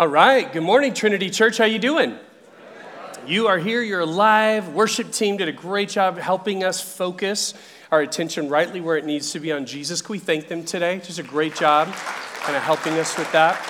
All right. Good morning, Trinity Church. How you doing? You are here. You're alive. Worship team did a great job helping us focus our attention rightly where it needs to be on Jesus. Can we thank them today? Just a great job, kind of helping us with that.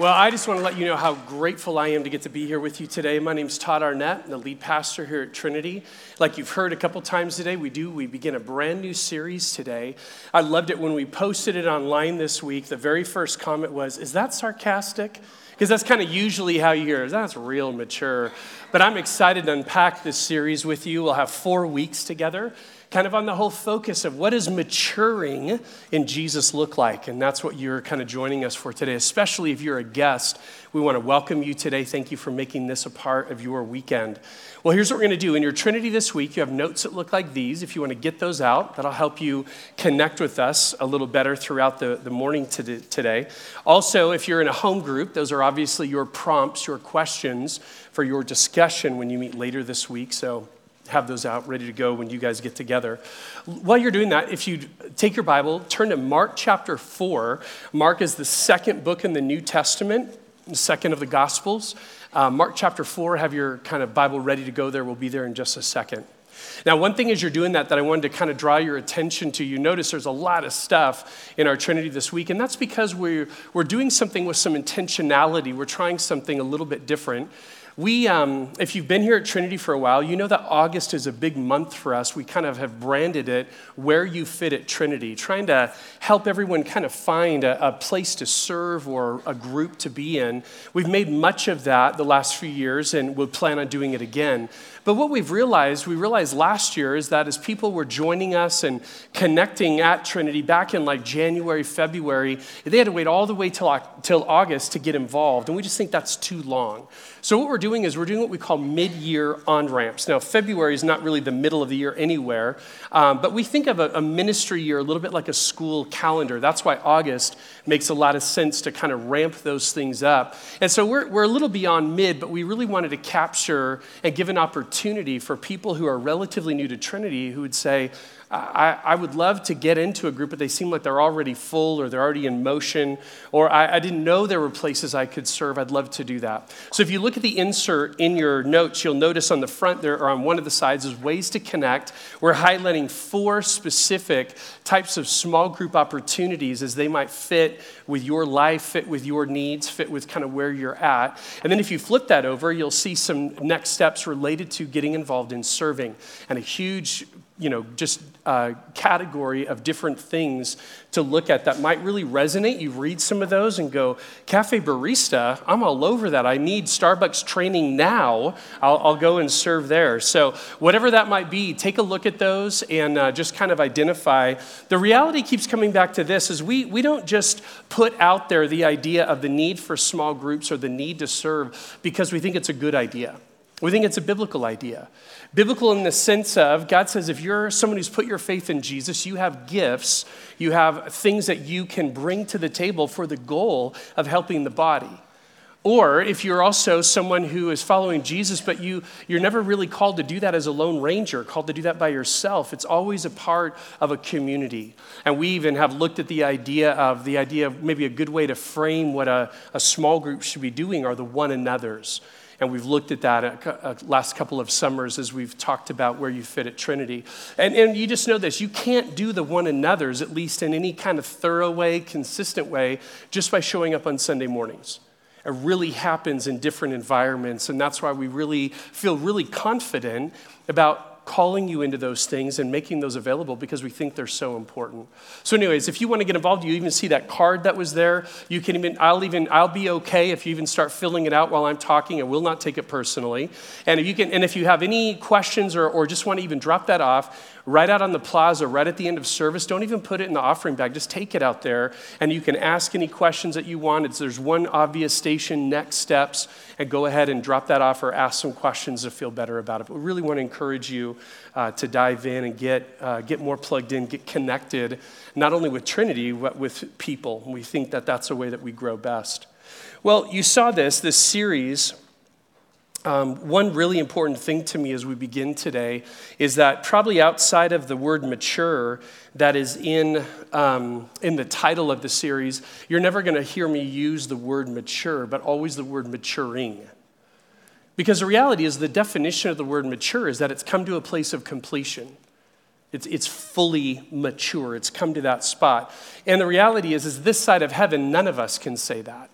Well, I just want to let you know how grateful I am to get to be here with you today. My name is Todd Arnett, I'm the lead pastor here at Trinity. Like you've heard a couple times today, we do, we begin a brand new series today. I loved it when we posted it online this week. The very first comment was, Is that sarcastic? Because that's kind of usually how you hear it. That's real mature. But I'm excited to unpack this series with you. We'll have four weeks together kind of on the whole focus of what does maturing in Jesus look like? And that's what you're kind of joining us for today, especially if you're a guest. We want to welcome you today. Thank you for making this a part of your weekend. Well, here's what we're going to do. In your Trinity this week, you have notes that look like these. If you want to get those out, that'll help you connect with us a little better throughout the, the morning today. Also, if you're in a home group, those are obviously your prompts, your questions for your discussion when you meet later this week. So have those out ready to go when you guys get together. While you're doing that, if you take your Bible, turn to Mark chapter 4. Mark is the second book in the New Testament, the second of the Gospels. Uh, Mark chapter 4, have your kind of Bible ready to go there. We'll be there in just a second. Now, one thing as you're doing that that I wanted to kind of draw your attention to, you notice there's a lot of stuff in our Trinity this week, and that's because we're, we're doing something with some intentionality. We're trying something a little bit different. We, um, if you've been here at Trinity for a while, you know that August is a big month for us. We kind of have branded it where you fit at Trinity, trying to help everyone kind of find a, a place to serve or a group to be in. We've made much of that the last few years and we'll plan on doing it again. But what we've realized, we realized last year, is that as people were joining us and connecting at Trinity back in like January, February, they had to wait all the way till, till August to get involved. And we just think that's too long. So, what we're doing is we're doing what we call mid year on ramps. Now, February is not really the middle of the year anywhere, um, but we think of a, a, ministry year a little bit like a school calendar. That's why August makes a lot of sense to kind of ramp those things up. And so, we're, we're a little beyond mid, but we really wanted to capture and give an opportunity for people who are relatively new to Trinity who would say, I, I, would love to get into a group, but they seem like they're already full or they're already in motion, or I, I, didn't know there were places I could serve. I'd love to do that. So if you look at the insert in your notes, you'll notice on the front there, or on one of the sides, is ways to connect. We're highlighting four specific types of small group opportunities as they might fit with your life, fit with your needs, fit with kind of where you're at. And then if you flip that over, you'll see some next steps related to getting involved in serving and a huge you know, just a category of different things to look at that might really resonate. You read some of those and go, Cafe Barista, I'm all over that. I need Starbucks training now. I'll, I'll go and serve there. So, whatever that might be, take a look at those and uh, just kind of identify. The reality keeps coming back to this is we, we don't just put out there the idea of the need for small groups or the need to serve because we think it's a good idea. We think it's a biblical idea. Biblical in the sense of God says if you're someone who's put your faith in Jesus, you have gifts, you have things that you can bring to the table for the goal of helping the body. Or if you're also someone who is following Jesus, but you, you're never really called to do that as a lone ranger, called to do that by yourself. It's always a part of a community. And we even have looked at the idea of the idea of maybe a good way to frame what a, a small group should be doing are the one another's. And we've looked at that uh, a, a uh, last couple of summers as we've talked about where you fit at Trinity. And, and you just know this you can't do the one another's, at least in any kind of thorough way, consistent way, just by showing up on Sunday mornings. It really happens in different environments, and that's why we really feel really confident about calling you into those things and making those available because we think they're so important. So, anyways, if you want to get involved, you even see that card that was there. You can even, I'll even, I'll be okay if you even start filling it out while I'm talking. I will not take it personally. And if you can, and if you have any questions or, or just want to even drop that off, right out on the plaza, right at the end of service. Don't even put it in the offering bag. Just take it out there, and you can ask any questions that you want. It's, there's one obvious station, next steps, and go ahead and drop that off or ask some questions to feel better about it. But we really want to encourage you uh, to dive in and get, uh, get more plugged in, get connected, not only with Trinity, but with people. We think that that's a way that we grow best. Well, you saw this, this series Um, one really important thing to me as we begin today is that probably outside of the word mature that is in, um, in the title of the series, you're never going to hear me use the word mature, but always the word maturing. Because the reality is, the definition of the word mature is that it's come to a place of completion. It's, it's fully mature. It's come to that spot. And the reality is, is this side of heaven, none of us can say that.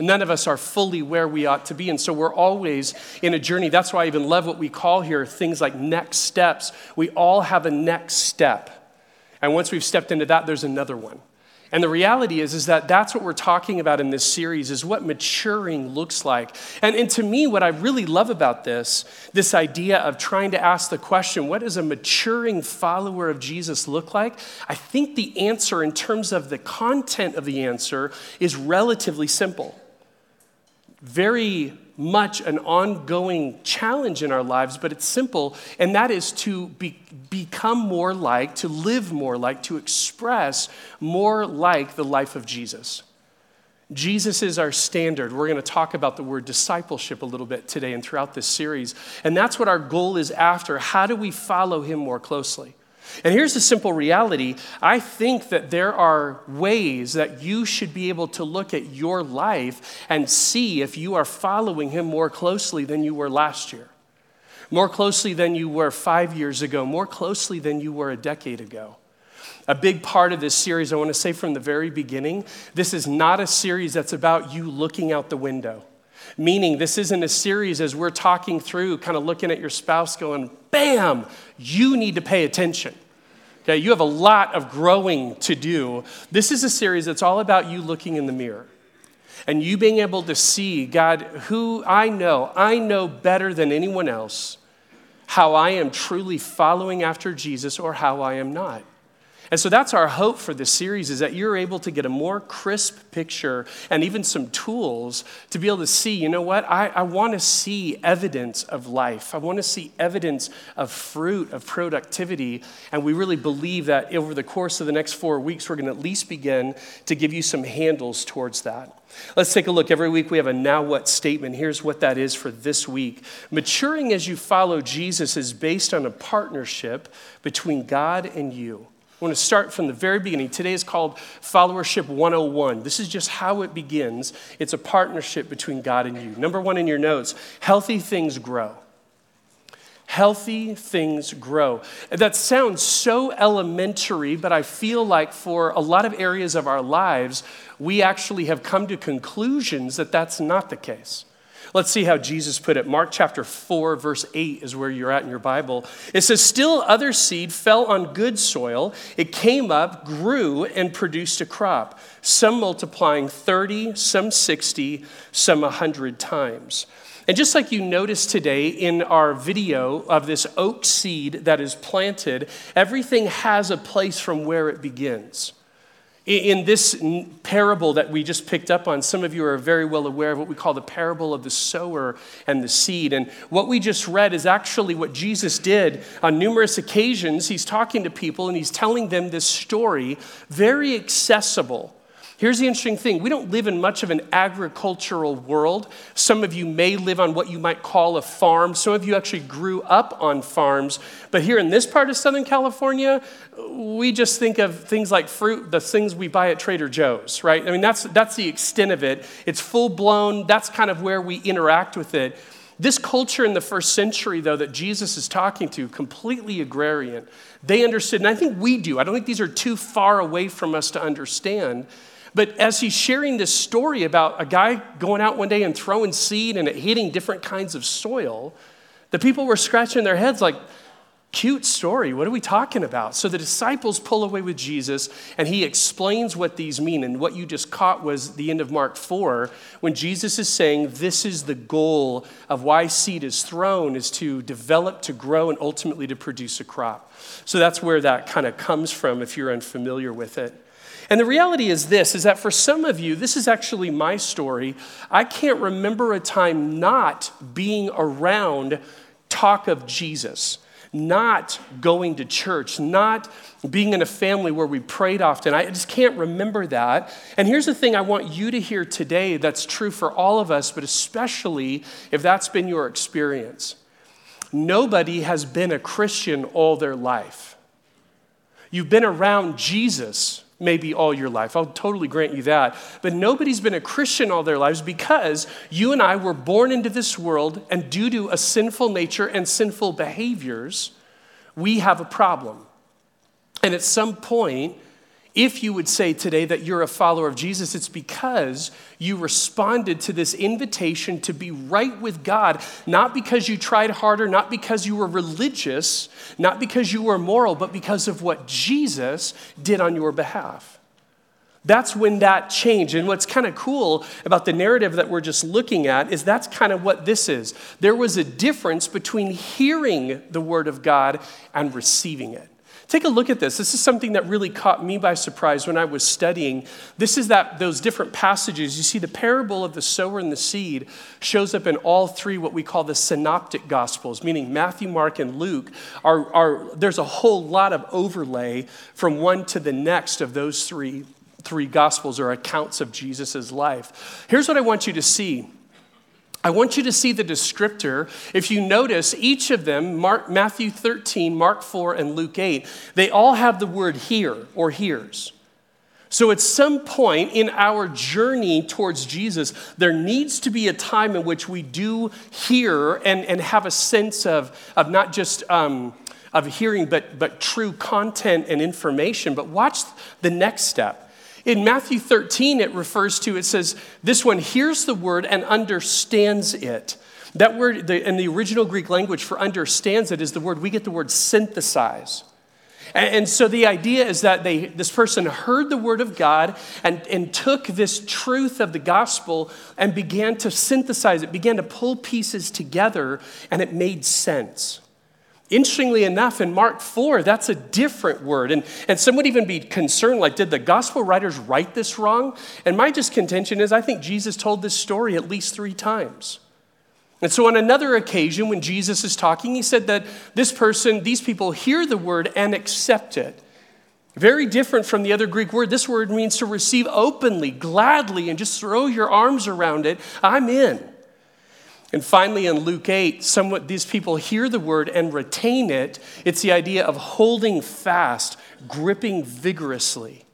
None of us are fully where we ought to be. And so we're always in a journey. That's why I even love what we call here things like next steps. We all have a next step. And once we've stepped into that, there's another one. And the reality is, is that that's what we're talking about in this series is what maturing looks like. And, and to me, what I really love about this, this idea of trying to ask the question, what does a maturing follower of Jesus look like? I think the answer in terms of the content of the answer is relatively simple very much an ongoing challenge in our lives, but it's simple, and that is to be, become more like, to live more like, to express more like the life of Jesus. Jesus is our standard. We're going to talk about the word discipleship a little bit today and throughout this series. And that's what our goal is after. How do we follow him more closely? And here's the simple reality I think that there are ways that you should be able to look at your life and see if you are following Him more closely than you were last year, more closely than you were five years ago, more closely than you were a decade ago. A big part of this series, I want to say from the very beginning, this is not a series that's about you looking out the window. Meaning, this isn't a series as we're talking through, kind of looking at your spouse going, bam, you need to pay attention. Okay, you have a lot of growing to do. This is a series that's all about you looking in the mirror and you being able to see, God, who I know, I know better than anyone else how I am truly following after Jesus or how I am not. And so that's our hope for this series is that you're able to get a more crisp picture and even some tools to be able to see, you know what, I, I want to see evidence of life. I want to see evidence of fruit, of productivity. And we really believe that over the course of the next four weeks, we're going to at least begin to give you some handles towards that. Let's take a look. Every week we have a now what statement. Here's what that is for this week. Maturing as you follow Jesus is based on a partnership between God and you. I want to start from the very beginning. Today is called Followership 101. This is just how it begins. It's a partnership between God and you. Number one in your notes healthy things grow. Healthy things grow. That sounds so elementary, but I feel like for a lot of areas of our lives, we actually have come to conclusions that that's not the case. Let's see how Jesus put it. Mark chapter 4, verse 8 is where you're at in your Bible. It says, Still other seed fell on good soil. It came up, grew, and produced a crop, some multiplying 30, some 60, some 100 times. And just like you noticed today in our video of this oak seed that is planted, everything has a place from where it begins. In this parable that we just picked up on, some of you are very well aware of what we call the parable of the sower and the seed. And what we just read is actually what Jesus did on numerous occasions. He's talking to people and he's telling them this story, very accessible Here's the interesting thing we don't live in much of an agricultural world. Some of you may live on what you might call a farm. Some of you actually grew up on farms. But here in this part of Southern California, we just think of things like fruit, the things we buy at Trader Joe's, right? I mean, that's, that's the extent of it. It's full blown, that's kind of where we interact with it. This culture in the first century, though, that Jesus is talking to, completely agrarian, they understood, and I think we do. I don't think these are too far away from us to understand but as he's sharing this story about a guy going out one day and throwing seed and it hitting different kinds of soil, the people were scratching their heads like, cute story. What are we talking about? So the disciples pull away with Jesus and he explains what these mean. And what you just caught was the end of Mark 4 when Jesus is saying this is the goal of why seed is thrown is to develop, to grow, and ultimately to produce a crop. So that's where that kind of comes from if you're unfamiliar with it. And the reality is this is that for some of you, this is actually my story. I can't remember a time not being around talk of Jesus not going to church, not being in a family where we prayed often. I just can't remember that. And here's the thing I want you to hear today that's true for all of us, but especially if that's been your experience. Nobody has been a Christian all their life. You've been around Jesus maybe all your life. I'll totally grant you that. But nobody's been a Christian all their lives because you and I were born into this world, and due to a sinful nature and sinful behaviors, we have a problem. And at some point, if you would say today that you're a follower of Jesus, it's because you responded to this invitation to be right with God, not because you tried harder, not because you were religious, not because you were moral, but because of what Jesus did on your behalf. That's when that changed. And what's kind of cool about the narrative that we're just looking at is that's kind of what this is. There was a difference between hearing the word of God and receiving it. Take a look at this. This is something that really caught me by surprise when I was studying. This is that those different passages. You see, the parable of the sower and the seed shows up in all three what we call the synoptic gospels, meaning Matthew, Mark, and Luke. Are, are there's a whole lot of overlay from one to the next of those three three gospels or accounts of Jesus' life. Here's what I want you to see. I want you to see the descriptor. If you notice, each of them, Mark, Matthew 13, Mark 4, and Luke 8, they all have the word hear or hears. So at some point in our journey towards Jesus, there needs to be a time in which we do hear and, and have a sense of, of not just um, of hearing, but, but true content and information. But watch the next step. In Matthew 13, it refers to, it says, this one hears the word and understands it. That word the, in the original Greek language for understands it is the word, we get the word synthesize. And, and so the idea is that they, this person heard the word of God and, and took this truth of the gospel and began to synthesize it, began to pull pieces together, and it made sense. Interestingly enough, in Mark 4, that's a different word. And, and some would even be concerned like, did the gospel writers write this wrong? And my just contention is I think Jesus told this story at least three times. And so, on another occasion, when Jesus is talking, he said that this person, these people hear the word and accept it. Very different from the other Greek word. This word means to receive openly, gladly, and just throw your arms around it. I'm in. And finally, in Luke 8, somewhat these people hear the word and retain it. It's the idea of holding fast, gripping vigorously.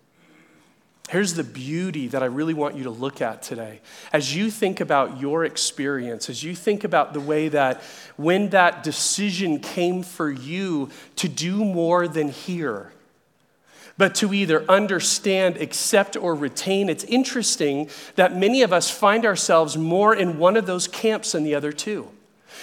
Here's the beauty that I really want you to look at today. As you think about your experience, as you think about the way that when that decision came for you to do more than hear, but to either understand, accept, or retain. It's interesting that many of us find ourselves more in one of those camps than the other two.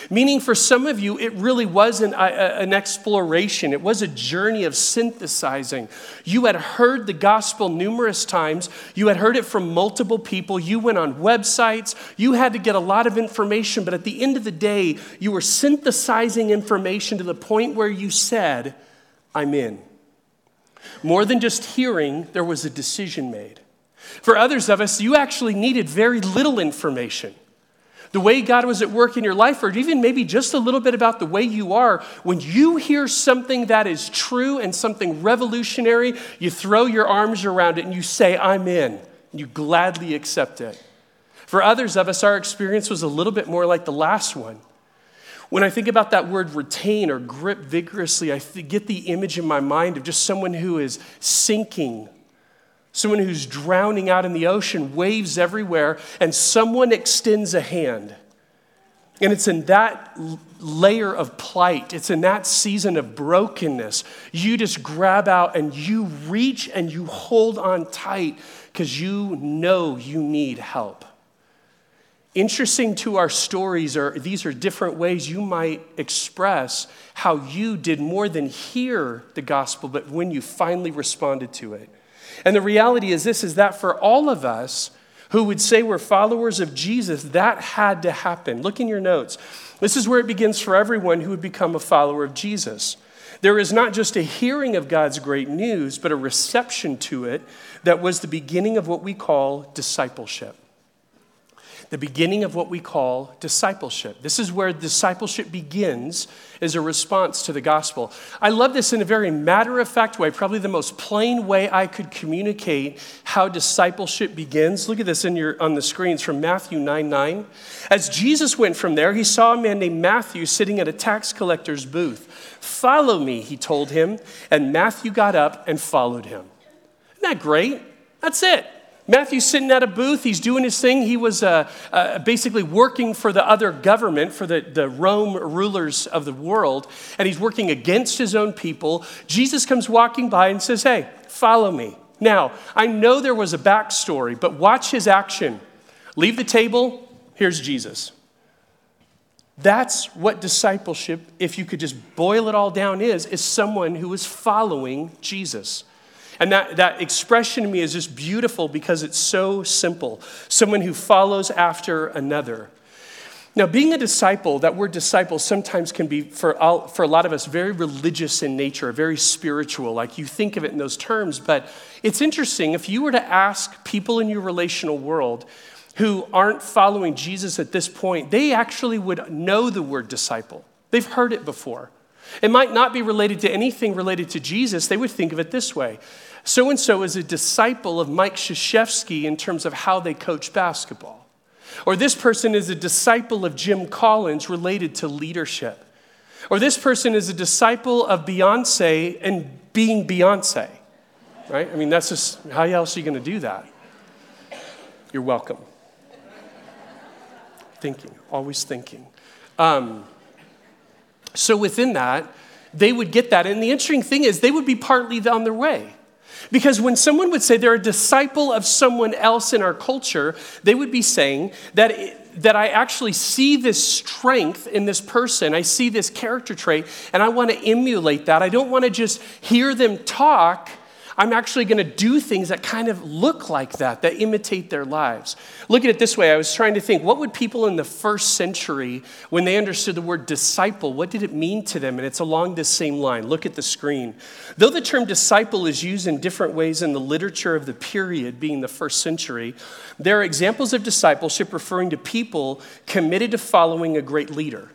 Meaning, for some of you, it really was an, uh, uh, an, exploration. It was a journey of synthesizing. You had heard the gospel numerous times. You had heard it from multiple people. You went on websites. You had to get a lot of information. But at the end of the day, you were synthesizing information to the point where you said, I'm in. More than just hearing, there was a decision made. For others of us, you actually needed very little information. The way God was at work in your life, or even maybe just a little bit about the way you are, when you hear something that is true and something revolutionary, you throw your arms around it and you say, I'm in. And You gladly accept it. For others of us, our experience was a little bit more like the last one. When I think about that word retain or grip vigorously, I get the image in my mind of just someone who is sinking, someone who's drowning out in the ocean, waves everywhere, and someone extends a hand. And it's in that layer of plight, it's in that season of brokenness. You just grab out and you reach and you hold on tight because you know you need help. Interesting to our stories are these are different ways you might express how you did more than hear the gospel, but when you finally responded to it. And the reality is this is that for all of us who would say we're followers of Jesus, that had to happen. Look in your notes. This is where it begins for everyone who would become a follower of Jesus. There is not just a hearing of God's great news, but a reception to it that was the beginning of what we call discipleship. The beginning of what we call discipleship. This is where discipleship begins as a response to the gospel. I love this in a very matter of fact way, probably the most plain way I could communicate how discipleship begins. Look at this in your, on the screens from Matthew 9 9. As Jesus went from there, he saw a man named Matthew sitting at a tax collector's booth. Follow me, he told him, and Matthew got up and followed him. Isn't that great? That's it. Matthew's sitting at a booth. He's doing his thing. He was uh, uh, basically working for the other government, for the, the Rome rulers of the world, and he's working against his own people. Jesus comes walking by and says, Hey, follow me. Now, I know there was a backstory, but watch his action. Leave the table. Here's Jesus. That's what discipleship, if you could just boil it all down, is, is someone who is following Jesus. And that, that expression to me is just beautiful because it's so simple. Someone who follows after another. Now, being a disciple, that word disciple sometimes can be, for, all, for a lot of us, very religious in nature, very spiritual. Like you think of it in those terms. But it's interesting, if you were to ask people in your relational world who aren't following Jesus at this point, they actually would know the word disciple. They've heard it before. It might not be related to anything related to Jesus. They would think of it this way so and so is a disciple of Mike Krzyzewski in terms of how they coach basketball. Or this person is a disciple of Jim Collins related to leadership. Or this person is a disciple of Beyonce and being Beyonce. Right? I mean, that's just how else are you going to do that? You're welcome. Thinking, always thinking. Um, so within that, they would get that. And the interesting thing is, they would be partly on their way. Because when someone would say they're a disciple of someone else in our culture, they would be saying that, that I actually see this strength in this person. I see this character trait, and I want to emulate that. I don't want to just hear them talk I'm actually going to do things that kind of look like that, that imitate their lives. Look at it this way I was trying to think what would people in the first century, when they understood the word disciple, what did it mean to them? And it's along this same line. Look at the screen. Though the term disciple is used in different ways in the literature of the period, being the first century, there are examples of discipleship referring to people committed to following a great leader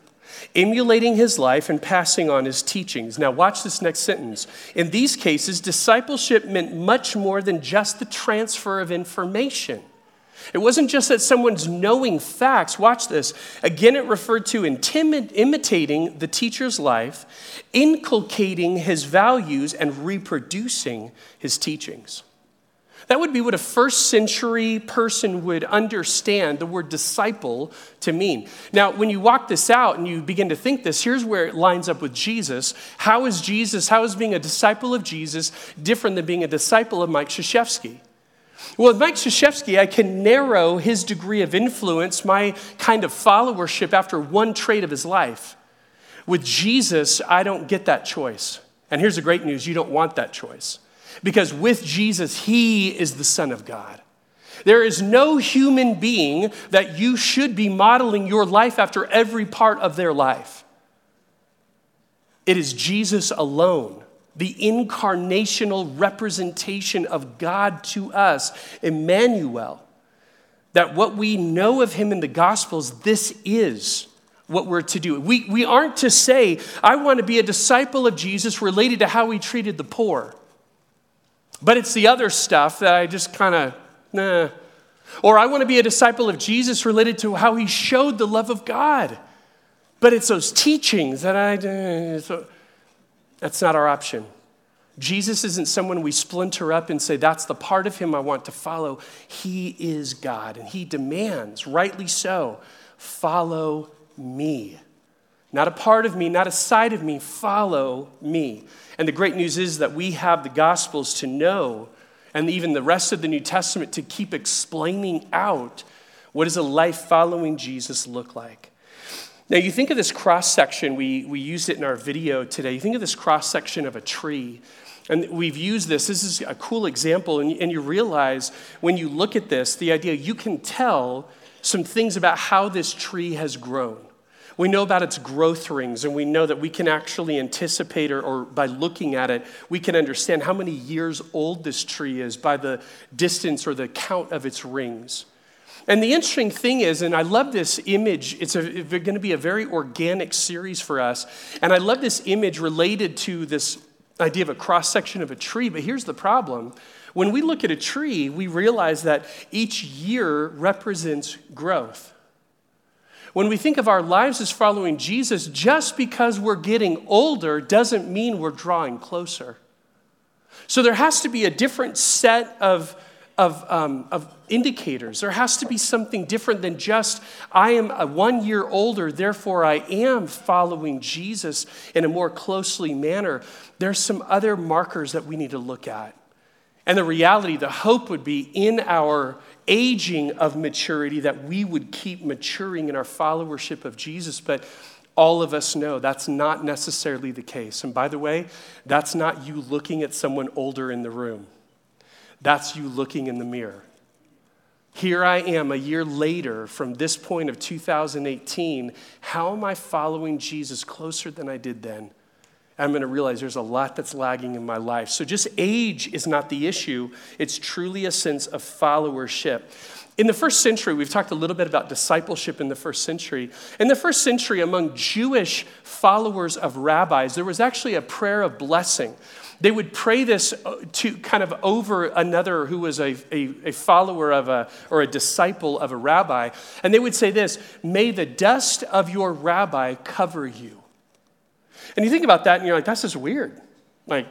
emulating his life and passing on his teachings. Now, watch this next sentence. In these cases, discipleship meant much more than just the transfer of information. It wasn't just that someone's knowing facts. Watch this. Again, it referred to intimi- imitating the teacher's life, inculcating his values, and reproducing his teachings. That would be what a first century person would understand the word disciple to mean. Now, when you walk this out and you begin to think this, here's where it lines up with Jesus. How is Jesus, how is being a disciple of Jesus different than being a disciple of Mike Krzyzewski? Well, with Mike Krzyzewski, I can narrow his degree of influence, my kind of followership after one trait of his life. With Jesus, I don't get that choice. And here's the great news you don't want that choice. Because with Jesus, He is the Son of God. There is no human being that you should be modeling your life after every part of their life. It is Jesus alone, the incarnational representation of God to us, Emmanuel, that what we know of him in the Gospels, this is what we're to do. We, we aren't to say, I want to be a disciple of Jesus related to how he treated the poor. But it's the other stuff that I just kind of, nah. Or I want to be a disciple of Jesus related to how he showed the love of God. But it's those teachings that I, so that's not our option. Jesus isn't someone we splinter up and say, that's the part of him I want to follow. He is God, and he demands, rightly so, follow me. Not a part of me, not a side of me, follow me. And the great news is that we have the Gospels to know, and even the rest of the New Testament to keep explaining out what does a life following Jesus look like. Now, you think of this cross section, we, we used it in our video today. You think of this cross section of a tree. And we've used this. This is a cool example. And, and you realize when you look at this, the idea you can tell some things about how this tree has grown. We know about its growth rings, and we know that we can actually anticipate, or, or, by looking at it, we can understand how many years old this tree is by the distance or the count of its rings. And the interesting thing is, and I love this image, it's, it's going to be a very organic series for us. And I love this image related to this idea of a cross section of a tree. But here's the problem when we look at a tree, we realize that each year represents growth. When we think of our lives as following Jesus, just because we're getting older doesn't mean we're drawing closer. So there has to be a different set of of, um, of indicators. There has to be something different than just, I am a one year older, therefore I am following Jesus in a more closely manner. There's some other markers that we need to look at. And the reality, the hope would be in our aging of maturity that we would keep maturing in our followership of Jesus. But all of us know that's not necessarily the case. And by the way, that's not you looking at someone older in the room. That's you looking in the mirror. Here I am a year later from this point of 2018. How am I following Jesus closer than I did then? I'm going to realize there's a lot that's lagging in my life. So, just age is not the issue, it's truly a sense of followership. In the first century, we've talked a little bit about discipleship in the first century. In the first century, among Jewish followers of rabbis, there was actually a prayer of blessing they would pray this uh, to kind of over another who was a, a, a, follower of a, or a disciple of a rabbi. And they would say this May the dust of your rabbi cover you. And you think about that and you're like, that's just weird. Like,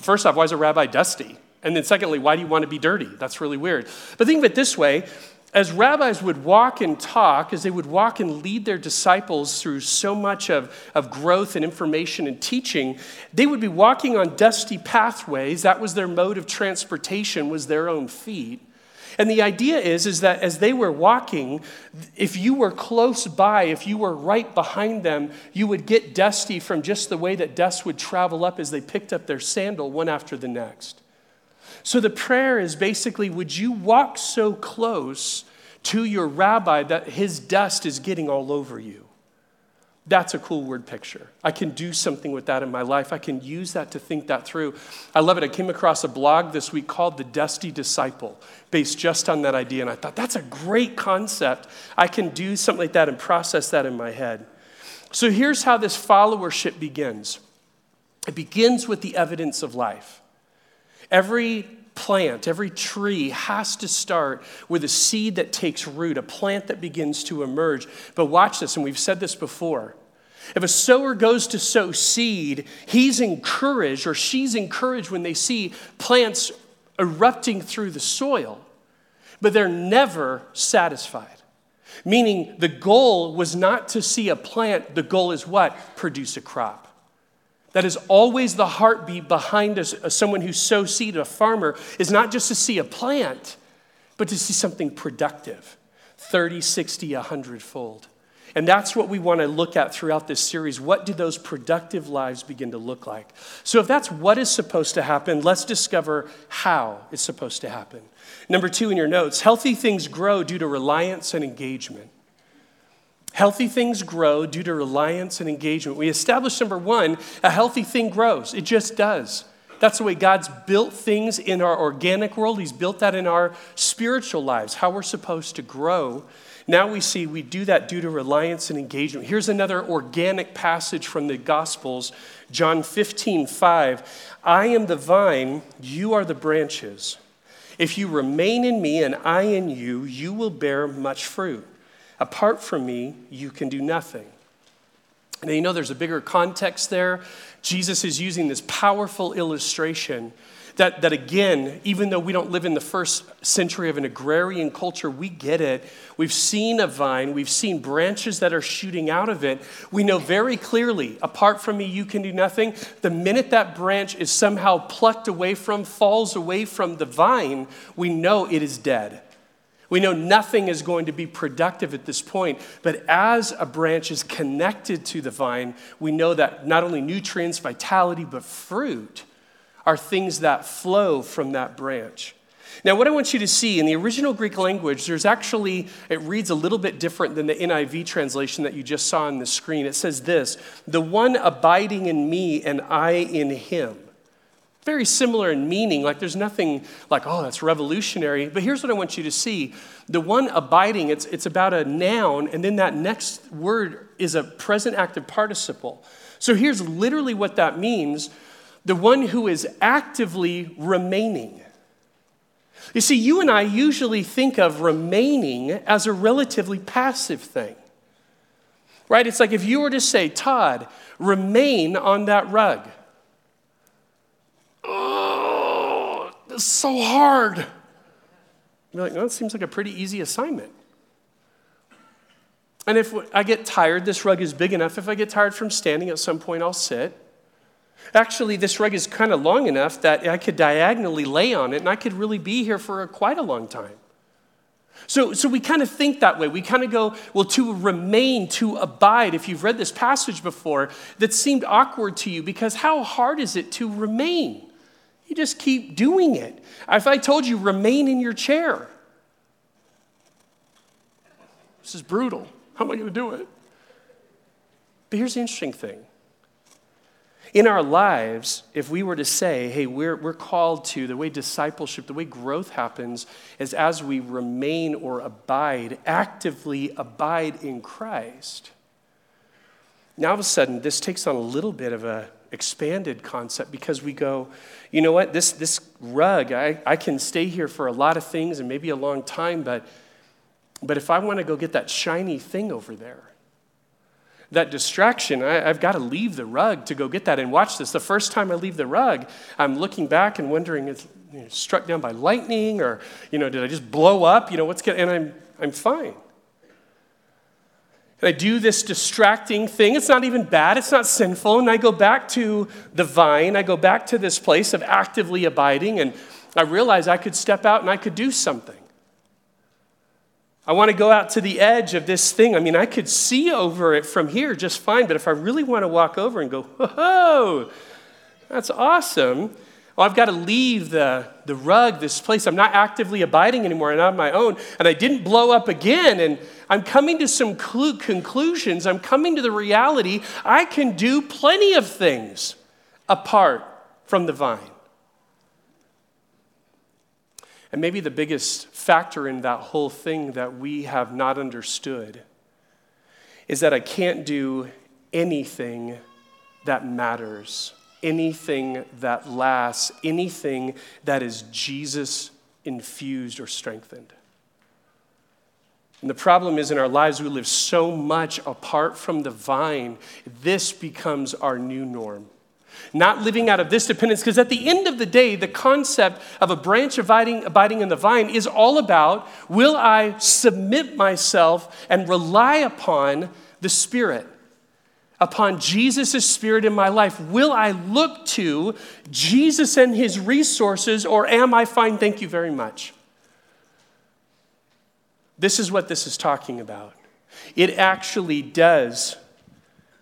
first off, why is a rabbi dusty? And then secondly, why do you want to be dirty? That's really weird. But think of it this way as rabbis would walk and talk, as they would walk and lead their disciples through so much of, of growth and information and teaching, they would be walking on dusty pathways. That was their mode of transportation, was their own feet. And the idea is, is that as they were walking, if you were close by, if you were right behind them, you would get dusty from just the way that dust would travel up as they picked up their sandal one after the next. So the prayer is basically would you walk so close to your rabbi that his dust is getting all over you? That's a cool word picture. I can do something with that in my life. I can use that to think that through. I love it. I came across a blog this week called The Dusty Disciple, based just on that idea. And I thought, that's a great concept. I can do something like that and process that in my head. So here's how this followership begins it begins with the evidence of life. Every plant, every tree has to start with a seed that takes root, a plant that begins to emerge. But watch this, and we've said this before. If a sower goes to sow seed, he's encouraged or she's encouraged when they see plants erupting through the soil, but they're never satisfied. Meaning, the goal was not to see a plant, the goal is what? Produce a crop. That is always the heartbeat behind us, someone who sows seed, a farmer, is not just to see a plant, but to see something productive 30, 60, 100 fold. And that's what we want to look at throughout this series. What do those productive lives begin to look like? So, if that's what is supposed to happen, let's discover how it's supposed to happen. Number two in your notes healthy things grow due to reliance and engagement. Healthy things grow due to reliance and engagement. We established number one, a healthy thing grows. It just does. That's the way God's built things in our organic world. He's built that in our spiritual lives, how we're supposed to grow. Now we see we do that due to reliance and engagement. Here's another organic passage from the Gospels, John 15, 5. I am the vine, you are the branches. If you remain in me and I in you, you will bear much fruit. Apart from me, you can do nothing. Now, you know, there's a bigger context there. Jesus is using this powerful illustration that, that, again, even though we don't live in the first century of an agrarian culture, we get it. We've seen a vine, we've seen branches that are shooting out of it. We know very clearly, apart from me, you can do nothing. The minute that branch is somehow plucked away from, falls away from the vine, we know it is dead. We know nothing is going to be productive at this point, but as a branch is connected to the vine, we know that not only nutrients, vitality, but fruit are things that flow from that branch. Now, what I want you to see in the original Greek language, there's actually, it reads a little bit different than the NIV translation that you just saw on the screen. It says this The one abiding in me and I in him. Very similar in meaning, like there's nothing like, oh, that's revolutionary. But here's what I want you to see the one abiding, it's, it's about a noun, and then that next word is a present active participle. So here's literally what that means the one who is actively remaining. You see, you and I usually think of remaining as a relatively passive thing. Right? It's like if you were to say, Todd, remain on that rug. It's so hard. You're like, no, it seems like a pretty easy assignment. And if I get tired, this rug is big enough. If I get tired from standing, at some point I'll sit. Actually, this rug is kind of long enough that I could diagonally lay on it and I could really be here for a, quite a long time. So, so we kind of think that way. We kind of go, well, to remain, to abide. If you've read this passage before, that seemed awkward to you because how hard is it to remain? You just keep doing it. If I told you, remain in your chair, this is brutal. How am I going to do it? But here's the interesting thing in our lives, if we were to say, hey, we're, we're called to, the way discipleship, the way growth happens is as we remain or abide, actively abide in Christ. Now, all of a sudden, this takes on a little bit of a expanded concept because we go, you know what, this, this rug, I, I can stay here for a lot of things and maybe a long time, but, but if I want to go get that shiny thing over there, that distraction, I, have got to leave the rug to go get that. And watch this. The first time I leave the rug, I'm looking back and wondering, is you know, struck down by lightning or, you know, did I just blow up? You know, what's going And I'm, I'm fine. And I do this distracting thing. It's not even bad, it's not sinful. And I go back to the vine, I go back to this place of actively abiding, and I realize I could step out and I could do something. I want to go out to the edge of this thing. I mean, I could see over it from here just fine, but if I really want to walk over and go, whoa, that's awesome, well, I've got to leave the, the rug, this place. I'm not actively abiding anymore and on my own. And I didn't blow up again. And I'm coming to some clu- conclusions. I'm coming to the reality I can do plenty of things apart from the vine. And maybe the biggest factor in that whole thing that we have not understood is that I can't do anything that matters, anything that lasts, anything that is Jesus infused or strengthened. And the problem is in our lives, we live so much apart from the vine, this becomes our new norm not living out of this dependence. Because at the end of the day, the concept of a branch abiding, abiding in the vine is all about will I submit myself and rely upon the Spirit? Upon Jesus' Spirit in my life? Will I look to Jesus and His resources, or am I fine? Thank you very much. This is what this is talking about. It actually does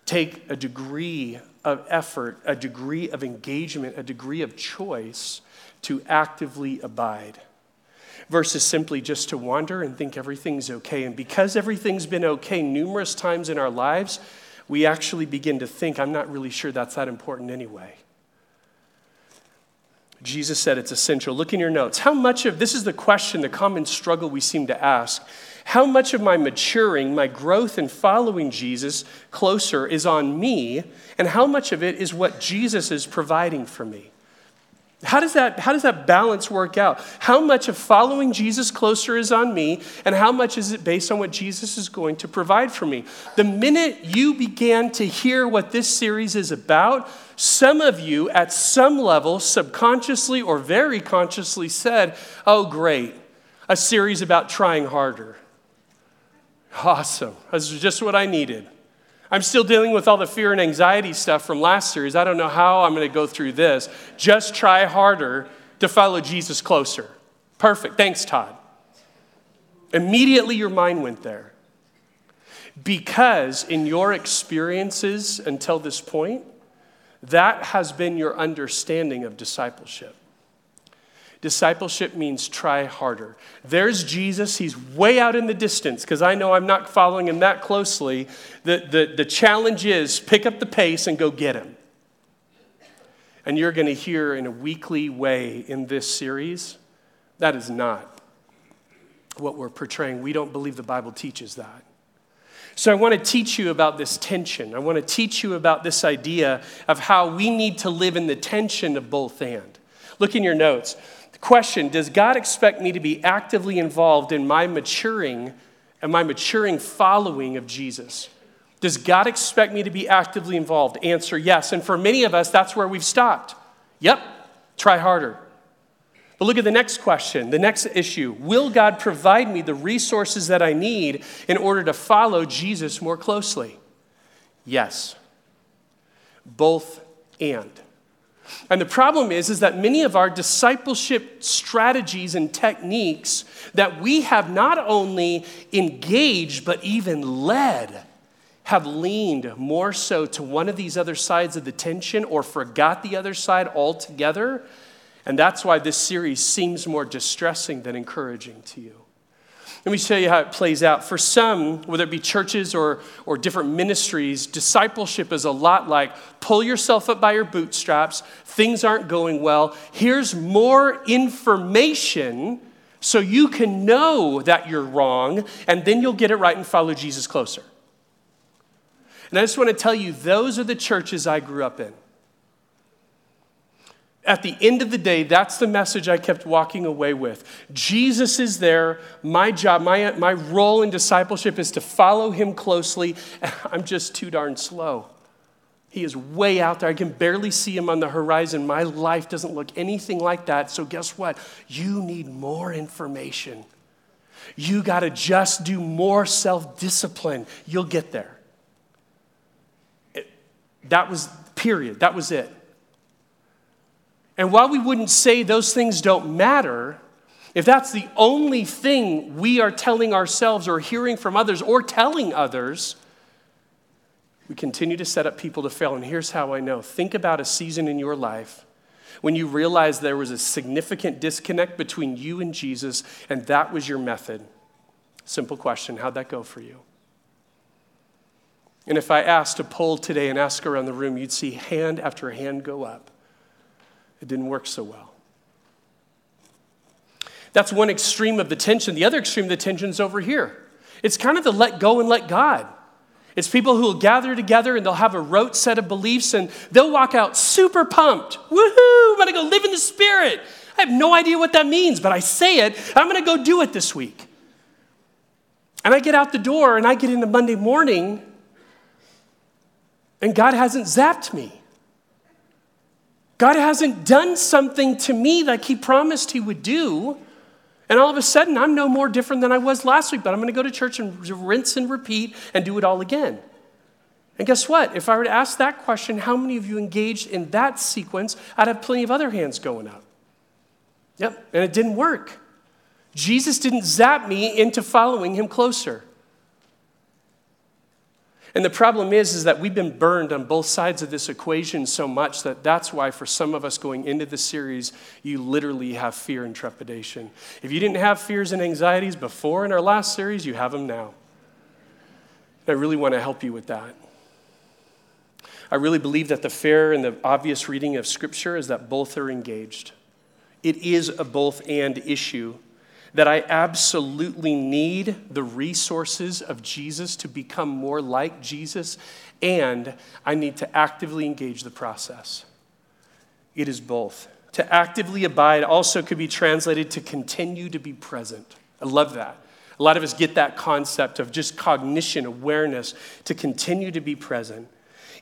take a degree of effort, a degree of engagement, a degree of choice to actively abide versus simply just to wander and think everything's okay. And because everything's been okay numerous times in our lives, we actually begin to think, I'm not really sure that's that important anyway. Jesus said it's essential. Look in your notes. How much of this is the question, the common struggle we seem to ask. How much of my maturing, my growth in following Jesus closer is on me, and how much of it is what Jesus is providing for me? How does, that, how does that balance work out? How much of following Jesus closer is on me, and how much is it based on what Jesus is going to provide for me? The minute you began to hear what this series is about, some of you at some level, subconsciously or very consciously, said, Oh, great, a series about trying harder. Awesome. This is just what I needed. I'm still dealing with all the fear and anxiety stuff from last series. I don't know how I'm going to go through this. Just try harder to follow Jesus closer. Perfect. Thanks, Todd. Immediately your mind went there. Because in your experiences until this point, that has been your understanding of discipleship. Discipleship means try harder. There's Jesus. He's way out in the distance because I know I'm not following him that closely. The, the, the challenge is pick up the pace and go get him. and you're going to hear in a weekly way in this series, that is not what we're portraying. We don't believe the Bible teaches that. So, I want to teach you about this tension. I want to teach you about this idea of how we need to live in the tension of both and. Look in your notes. Question Does God expect me to be actively involved in my maturing and my maturing following of Jesus? Does God expect me to be actively involved? Answer yes. And for many of us, that's where we've stopped. Yep, try harder. But look at the next question, the next issue. Will God provide me the resources that I need in order to follow Jesus more closely? Yes. Both and. And the problem is, is that many of our discipleship strategies and techniques that we have not only engaged, but even led have leaned more so to one of these other sides of the tension or forgot the other side altogether. And that's why this series seems more distressing than encouraging to you. Let me show you how it plays out. For some, whether it be churches or, or different ministries, discipleship is a lot like pull yourself up by your bootstraps, things aren't going well. Here's more information so you can know that you're wrong, and then you'll get it right and follow Jesus closer. And I just want to tell you, those are the churches I grew up in. At the end of the day, that's the message I kept walking away with. Jesus is there. My job, my, my role in discipleship is to follow him closely. I'm just too darn slow. He is way out there. I can barely see him on the horizon. My life doesn't look anything like that. So, guess what? You need more information. You got to just do more self discipline. You'll get there. That was, period. That was it. And while we wouldn't say those things don't matter, if that's the only thing we are telling ourselves or hearing from others or telling others, we continue to set up people to fail. And here's how I know think about a season in your life when you realized there was a significant disconnect between you and Jesus, and that was your method. Simple question How'd that go for you? And if I asked a poll today and ask around the room, you'd see hand after hand go up. It didn't work so well. That's one extreme of the tension. The other extreme of the tension is over here. It's kind of the let go and let God. It's people who will gather together and they'll have a rote set of beliefs and they'll walk out super pumped. Woohoo, I'm gonna go live in the Spirit. I have no idea what that means, but I say it. I'm gonna go do it this week. And I get out the door and I get into Monday morning and God hasn't zapped me. God hasn't done something to me like He promised He would do. And all of a sudden, I'm no more different than I was last week, but I'm going to go to church and rinse and repeat and do it all again. And guess what? If I were to ask that question, how many of you engaged in that sequence? I'd have plenty of other hands going up. Yep, and it didn't work. Jesus didn't zap me into following him closer. And the problem is, is that we've been burned on both sides of this equation so much that that's why for some of us going into the series, you literally have fear and trepidation. If you didn't have fears and anxieties before in our last series, you have them now. And I really want to help you with that. I really believe that the fair and the obvious reading of Scripture is that both are engaged. It is a both and issue that I absolutely need the resources of Jesus to become more like Jesus, and I need to actively engage the process. It is both. To actively abide also could be translated to continue to be present. I love that. A lot of us get that concept of just cognition, awareness, to continue to be present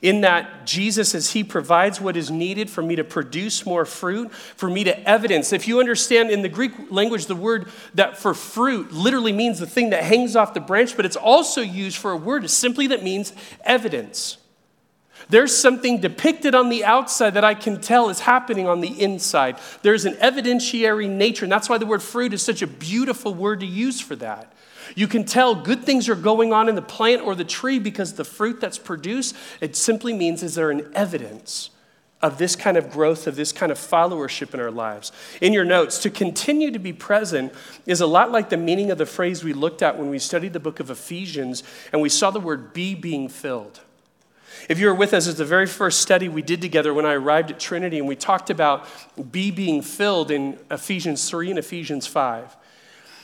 in that Jesus, as He provides what is needed for me to produce more fruit, for me to evidence. If you understand in the Greek language, the word that for fruit literally means the thing that hangs off the branch, but it's also used for a word simply that means evidence. There's something depicted on the outside that I can tell is happening on the inside. There's an evidentiary nature, and that's why the word fruit is such a beautiful word to use for that. You can tell good things are going on in the plant or the tree because the fruit that's produced, it simply means is there an evidence of this kind of growth, of this kind of followership in our lives. In your notes, to continue to be present is a lot like the meaning of the phrase we looked at when we studied the book of Ephesians and we saw the word be being filled. If you were with us, it's the very first study we did together when I arrived at Trinity, and we talked about be being filled in Ephesians 3 and Ephesians 5.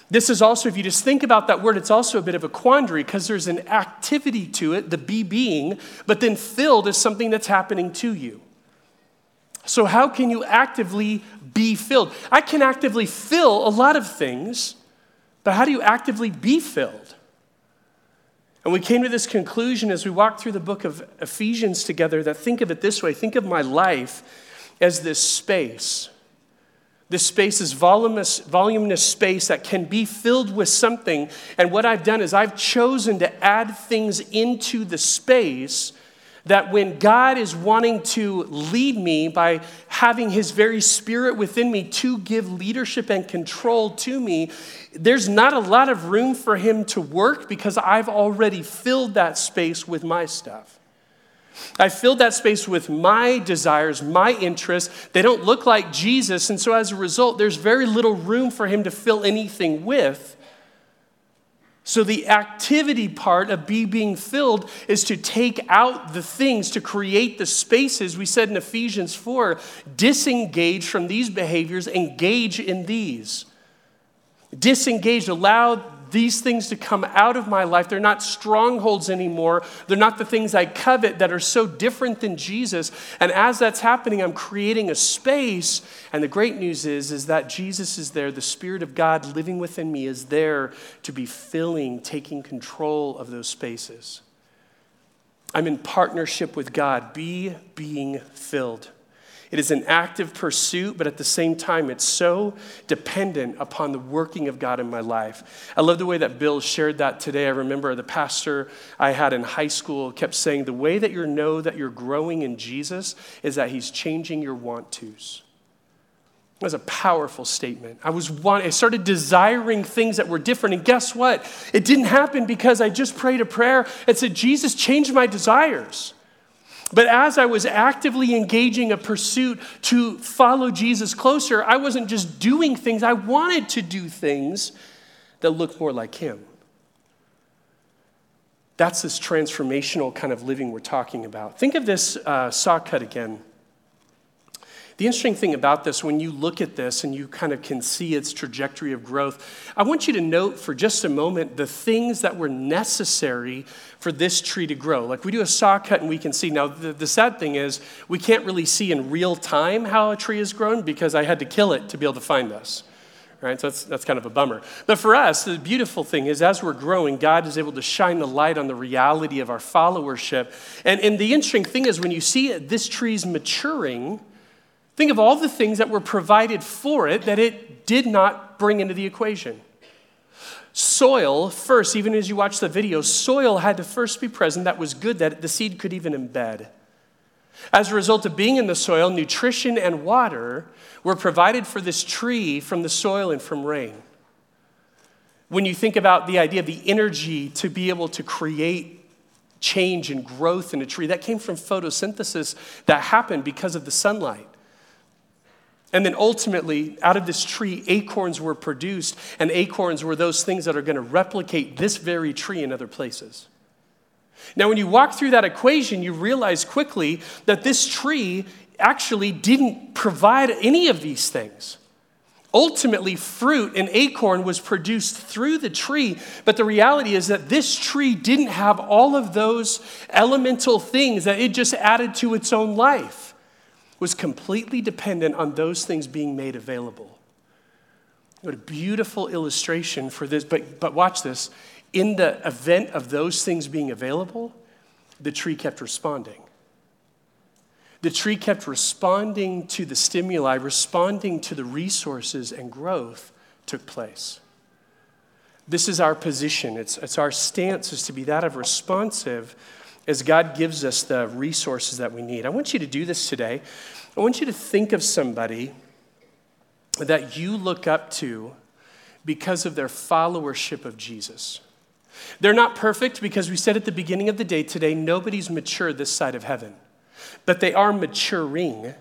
This is also, if you just think about that word, it's also a bit of a quandary because there's an activity to it, the be being, but then filled is something that's happening to you. So, how can you actively be filled? I can actively fill a lot of things, but how do you actively be filled? And we came to this conclusion as we walked through the book of Ephesians together that think of it this way think of my life as this space this space is voluminous, voluminous space that can be filled with something. And what I've done is I've chosen to add things into the space that when God is wanting to lead me by having His very Spirit within me to give leadership and control to me, there's not a lot of room for Him to work because I've already filled that space with my stuff. I filled that space with my desires, my interests. They don't look like Jesus, and so as a result, there's very little room for him to fill anything with. So, the activity part of be being filled is to take out the things, to create the spaces. We said in Ephesians 4 disengage from these behaviors, engage in these. Disengage, allow these things to come out of my life. They're not strongholds anymore. They're not the things I covet that are so different than Jesus. And as that's happening, I'm creating a space. And the great news is, is that Jesus is there. The Spirit of God living within me is there to be filling, taking control of those spaces. I'm in partnership with God. Be being filled. It is an active pursuit, but at the same time, it's so dependent upon the working of God in my life. I love the way that Bill shared that today. I remember the pastor I had in high school kept saying, The way that you know that you're growing in Jesus is that he's changing your want tos. It was a powerful statement. I was want, I started desiring things that were different, and guess what? It didn't happen because I just prayed a prayer and said, Jesus, change my desires. But as I was actively engaging a pursuit to follow Jesus closer, I wasn't just doing things, I wanted to do things that looked more like Him. That's this transformational kind of living we're talking about. Think of this uh, saw cut again. The interesting thing about this, when you look at this and you kind of can see its trajectory of growth, I want you to note for just a moment the things that were necessary for this tree to grow. Like we do a saw cut and we can see. Now, the, the sad thing is, we can't really see in real time how a tree has grown because I had to kill it to be able to find this right? So that's, that's kind of a bummer. But for us, the beautiful thing is as we're growing, God is able to shine the light on the reality of our followership. And, and the interesting thing is when you see it, this tree's maturing, Think of all the things that were provided for it that it did not bring into the equation. Soil, first, even as you watch the video, soil had to first be present that was good that the seed could even embed. As a result of being in the soil, nutrition and water were provided for this tree from the soil and from rain. When you think about the idea of the energy to be able to create change and growth in a tree, that came from photosynthesis that happened because of the sunlight. And then ultimately, out of this tree, acorns were produced, and acorns were those things that are going to replicate this very tree in other places. Now, when you walk through that equation, you realize quickly that this tree actually didn't provide any of these things. Ultimately, fruit and acorn was produced through the tree, but the reality is that this tree didn't have all of those elemental things that it just added to its own life was completely dependent on those things being made available. What a beautiful illustration for this. But, but watch this. In the event of those things being available, the tree kept responding. The tree kept responding to the stimuli, responding to the resources, and growth took place. This is our position. It's, it's our stance is to be that of responsive as God gives us the resources that we need. I want you to do this today. I want you to think of somebody that you look up to because of their followership of Jesus. They're not perfect because we said at the beginning of the day today, nobody's mature this side of heaven, but they are maturing.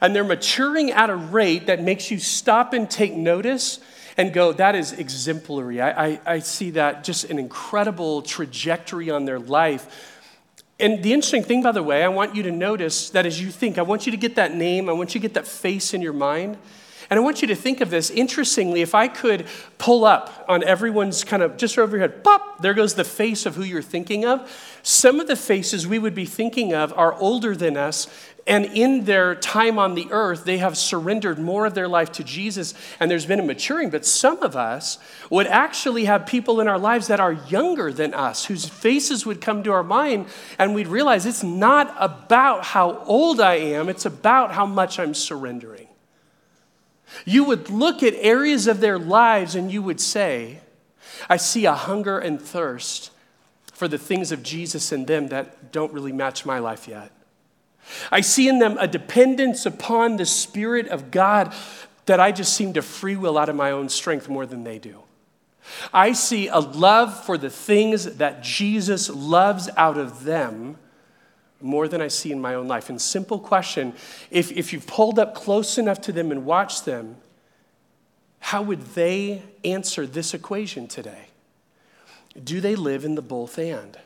And they're maturing at a rate that makes you stop and take notice and go, that is exemplary. I, I, I see that just an incredible trajectory on their life. And the interesting thing, by the way, I want you to notice that as you think, I want you to get that name, I want you to get that face in your mind. And I want you to think of this. Interestingly, if I could pull up on everyone's kind of just over your head, pop, there goes the face of who you're thinking of. Some of the faces we would be thinking of are older than us, and in their time on the earth, they have surrendered more of their life to Jesus, and there's been a maturing. But some of us would actually have people in our lives that are younger than us, whose faces would come to our mind, and we'd realize it's not about how old I am, it's about how much I'm surrendering. You would look at areas of their lives and you would say, I see a hunger and thirst for the things of Jesus in them that don't really match my life yet. I see in them a dependence upon the Spirit of God that I just seem to free will out of my own strength more than they do. I see a love for the things that Jesus loves out of them more than I see in my own life. And simple question if, if you pulled up close enough to them and watched them, how would they answer this equation today? Do they live in the both and?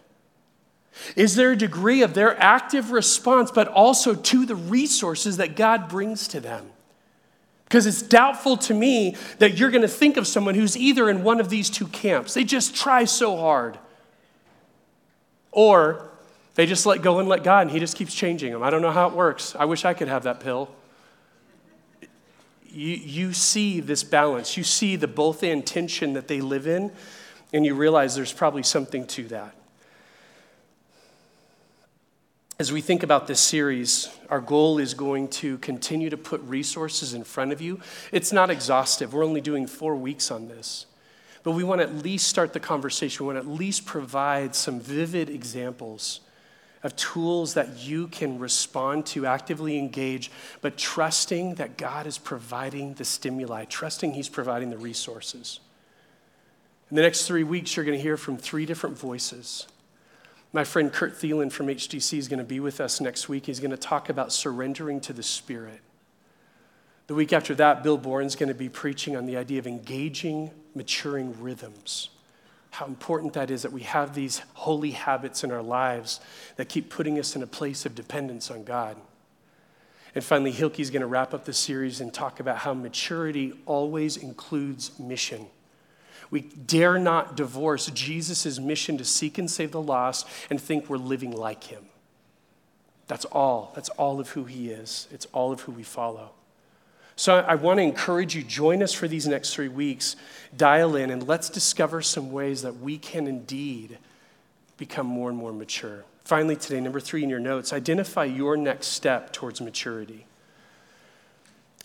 Is there a degree of their active response, but also to the resources that God brings to them? Because it's doubtful to me that you're going to think of someone who's either in one of these two camps. They just try so hard. Or they just let go and let God, and He just keeps changing them. I don't know how it works. I wish I could have that pill. You, you see this balance, you see the both and tension that they live in, and you realize there's probably something to that. As we think about this series, our goal is going to continue to put resources in front of you. It's not exhaustive, we're only doing four weeks on this. But we want to at least start the conversation, we want to at least provide some vivid examples of tools that you can respond to, actively engage, but trusting that God is providing the stimuli, trusting He's providing the resources. In the next three weeks, you're going to hear from three different voices. My friend Kurt Thielen from HDC is going to be with us next week. He's going to talk about surrendering to the Spirit. The week after that, Bill Bourne's going to be preaching on the idea of engaging maturing rhythms. How important that is that we have these holy habits in our lives that keep putting us in a place of dependence on God. And finally, Hilke's going to wrap up the series and talk about how maturity always includes mission. We dare not divorce Jesus' mission to seek and save the lost and think we're living like him. That's all. That's all of who he is. It's all of who we follow. So I want to encourage you, join us for these next three weeks. Dial in and let's discover some ways that we can indeed become more and more mature. Finally, today, number three in your notes, identify your next step towards maturity.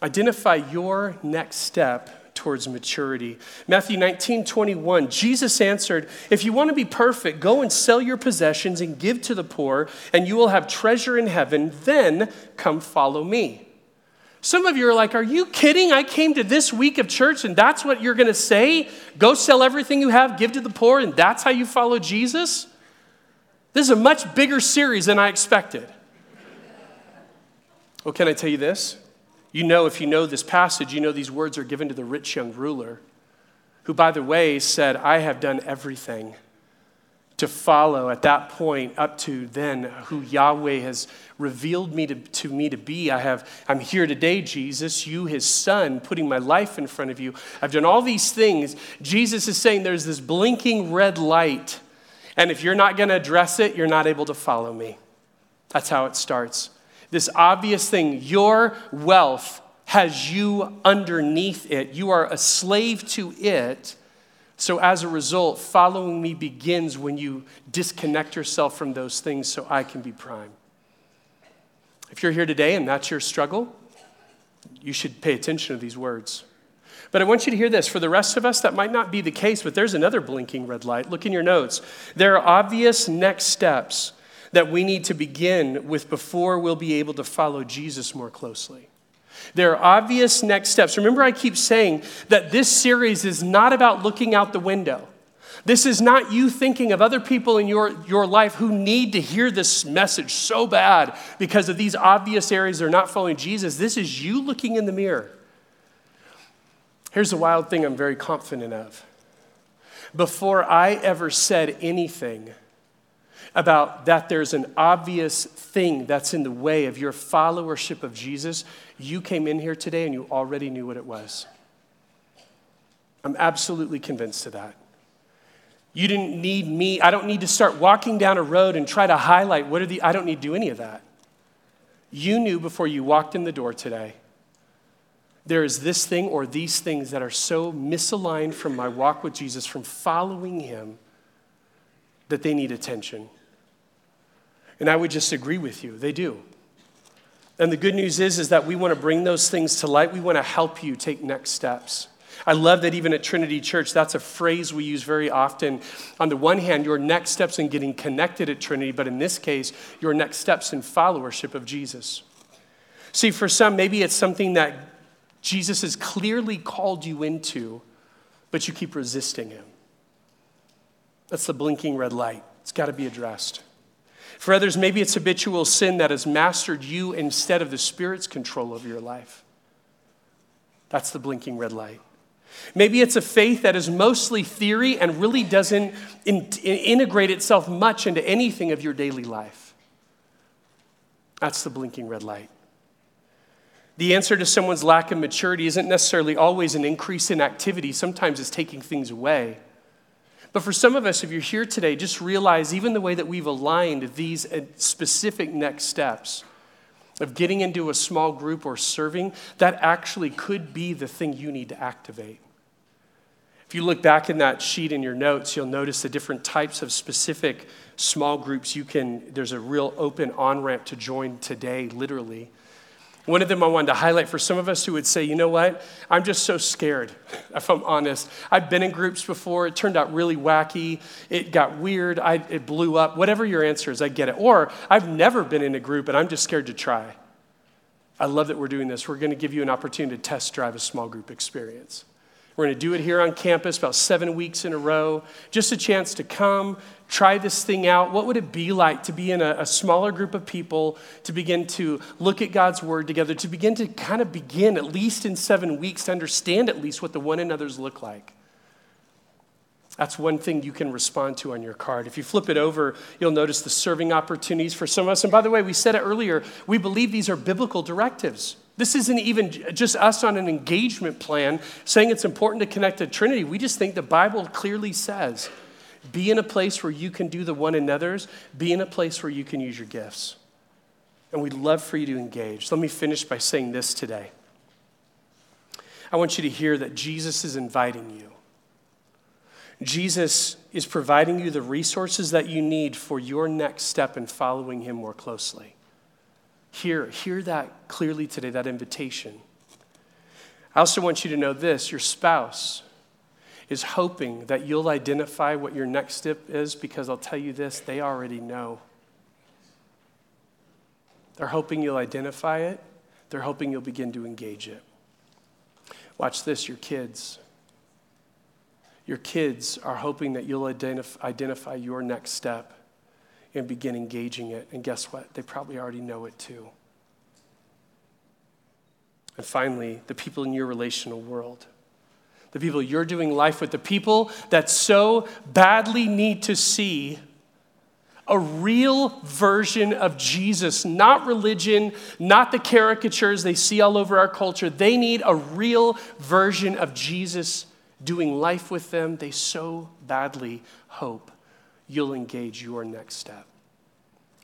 Identify your next step towards maturity. Matthew 19, 21, Jesus answered, If you want to be perfect, go and sell your possessions and give to the poor, and you will have treasure in heaven. Then come follow me. Some of you are like, Are you kidding? I came to this week of church and that's what you're going to say? Go sell everything you have, give to the poor, and that's how you follow Jesus? This is a much bigger series than I expected. Well, can I tell you this? You know, if you know this passage, you know these words are given to the rich young ruler, who, by the way, said, I have done everything to follow at that point up to then who Yahweh has revealed me to, to me to be. I have, I'm here today, Jesus, you, his son, putting my life in front of you. I've done all these things. Jesus is saying there's this blinking red light. And if you're not going to address it, you're not able to follow me. That's how it starts this obvious thing your wealth has you underneath it, you are a slave to it. So, as a result, following me begins when you disconnect yourself from those things so I can be prime. If you're here today and that's your struggle, you should pay attention to these words. But I want you to hear this. For the rest of us, that might not be the case, but there's another blinking red light. Look in your notes. There are obvious next steps that we need to begin with before we'll be able to follow Jesus more closely. There are obvious next steps. Remember, I keep saying that this series is not about looking out the window. This is not you thinking of other people in your, your life who need to hear this message so bad because of these obvious areas they're not following Jesus. This is you looking in the mirror. Here's the wild thing I'm very confident of. Before I ever said anything, about that there's an obvious thing that's in the way of your followership of Jesus, you came in here today and you already knew what it was. I'm absolutely convinced of that. You didn't need me. I don't need to start walking down a road and try to highlight what are the, I don't need to do any of that. You knew before you walked in the door today there is this thing or these things that are so misaligned from my walk with Jesus, from following Him, that they need attention. And I would just agree with you, they do. And the good news is, is that we want to bring those things to light. We want to help you take next steps. I love that even at Trinity Church, that's a phrase we use very often. On the one hand, your next steps in getting connected at Trinity, but in this case, your next steps in followership of Jesus. See, for some, maybe it's something that Jesus has clearly called you into, but you keep resisting him. That's the blinking red light. It's got to be addressed. For others, maybe it's habitual sin that has mastered you instead of the Spirit's control of your life. That's the blinking red light. Maybe it's a faith that is mostly theory and really doesn't in, integrate itself much into anything of your daily life. That's the blinking red light. The answer to someone's lack of maturity isn't necessarily always an increase in activity, sometimes it's taking things away. But for some of us, if you're here today, just realize even the way that we've aligned these uh, specific next steps of getting into a small group or serving, that actually could be the thing you need to activate. If you look back in that sheet in your notes, you'll notice the different types of specific small groups you can, there's a real open on ramp to join today, literally. One of them I wanted to highlight for some of us who would say, you know what, I'm just so scared, if I'm honest. I've been in groups before, it turned out really wacky, it got weird, I, it blew up. Whatever your answer is, I get it. Or I've never been in a group and I'm just scared to try. I love that we're doing this. We're going to give you an opportunity to test drive a small group experience. We're going to do it here on campus about seven weeks in a row. Just a chance to come, try this thing out. What would it be like to be in a, a, smaller group of people, to begin to look at God's word together, to begin to kind of begin, at least in seven weeks, to understand at least what the one another's look like? That's one thing you can respond to on your card. If you flip it over, you'll notice the serving opportunities for some of us. And by the way, we said it earlier, we believe these are biblical directives. This isn't even just us on an engagement plan saying it's important to connect to Trinity. We just think the Bible clearly says be in a place where you can do the one another's, be in a place where you can use your gifts. And we'd love for you to engage. Let me finish by saying this today. I want you to hear that Jesus is inviting you. Jesus is providing you the resources that you need for your next step in following him more closely. Hear, hear that clearly today, that invitation. I also want you to know this your spouse is hoping that you'll identify what your next step is because I'll tell you this, they already know. They're hoping you'll identify it, they're hoping you'll begin to engage it. Watch this, your kids. Your kids are hoping that you'll identif- identify your next step and begin engaging it. And guess what? They probably already know it too. And finally, the people in your relational world. The people you're doing life with, the people that so badly need to see a real version of Jesus, not religion, not the caricatures they see all over our culture. They need a real version of Jesus doing life with them. They so badly hope you'll engage your next step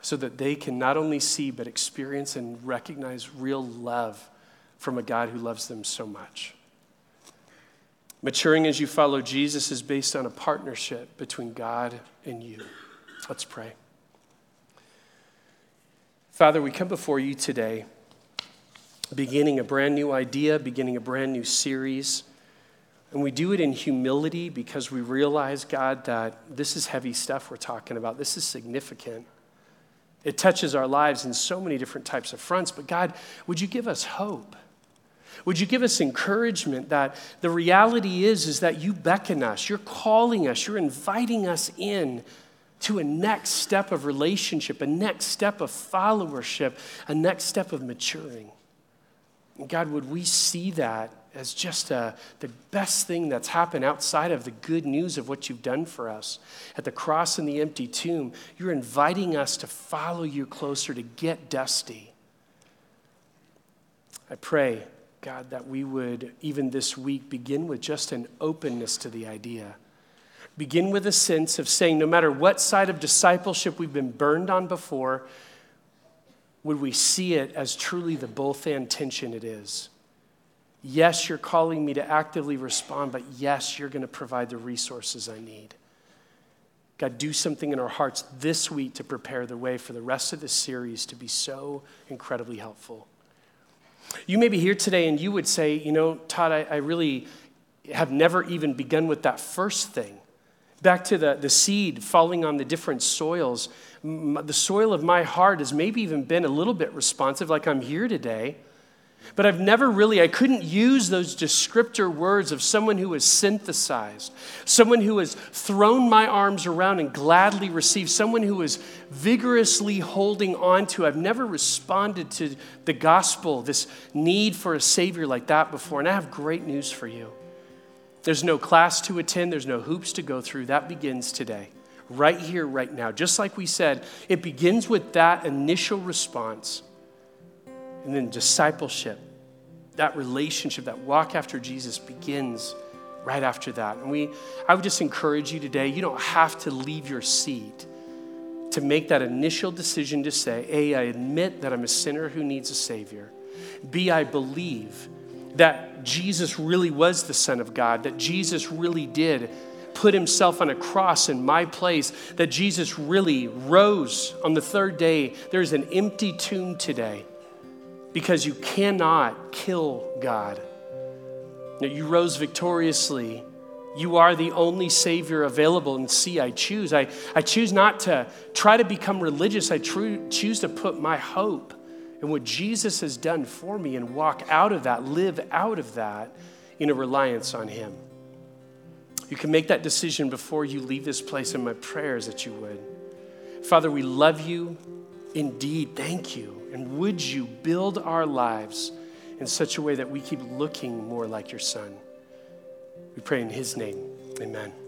so that they can not only see but experience and recognize real love from a God who loves them so much. Maturing as you follow Jesus is based on a partnership between God and you. Let's pray. Father, we come before you today, beginning a brand new idea, beginning a brand new series. And we do it in humility because we realize, God, that this is heavy stuff we're talking about. This is significant. It touches our lives in so many different types of fronts. But God, would you give us hope? Would you give us encouragement that the reality is, is that you beckon us, you're calling us, you're inviting us in to a next step of relationship, a next step of followership, a next step of maturing. And God, would we see that as just uh, the best thing that's happened outside of the good news of what you've done for us. At the cross and the empty tomb, you're inviting us to follow you closer, to get dusty. I pray, God, that we would, even this week, begin with just an openness to the idea. Begin with a sense of saying, no matter what side of discipleship we've been burned on before, would we see it as truly the both and tension it is? Yes, you're calling me to actively respond, but yes, you're going to provide the resources I need. God, do something in our hearts this week to prepare the way for the rest of the series to be so incredibly helpful. You may be here today and you would say, you know, Todd, I, I really have never even begun with that first thing. Back to the, the seed falling on the different soils. The soil of my heart has maybe even been a little bit responsive, like I'm here today. But I've never really, I couldn't use those descriptor words of someone who has synthesized, someone who has thrown my arms around and gladly received, someone who is vigorously holding on to. I've never responded to the gospel, this need for a Savior like that before. And I have great news for you. There's no class to attend, there's no hoops to go through. That begins today, right here, right now. Just like we said, it begins with that initial response. And then discipleship, that relationship, that walk after Jesus begins right after that. And we, I would just encourage you today, you don't have to leave your seat to make that initial decision to say, A, I admit that I'm a sinner who needs a Savior. B, I believe that Jesus really was the Son of God, that Jesus really did put himself on a cross in my place, that Jesus really rose on the third day. There's an empty tomb today because you cannot kill God. You rose victoriously. You are the only Savior available. And see, I choose. I, I choose not to try to become religious. I tr- choose to put my hope in what Jesus has done for me and walk out of that, live out of that in a reliance on Him. You can make that decision before you leave this place, and my prayer is that you would. Father, we love you indeed. Thank you. And would you build our lives in such a way that we keep looking more like your son? We pray in his name. Amen.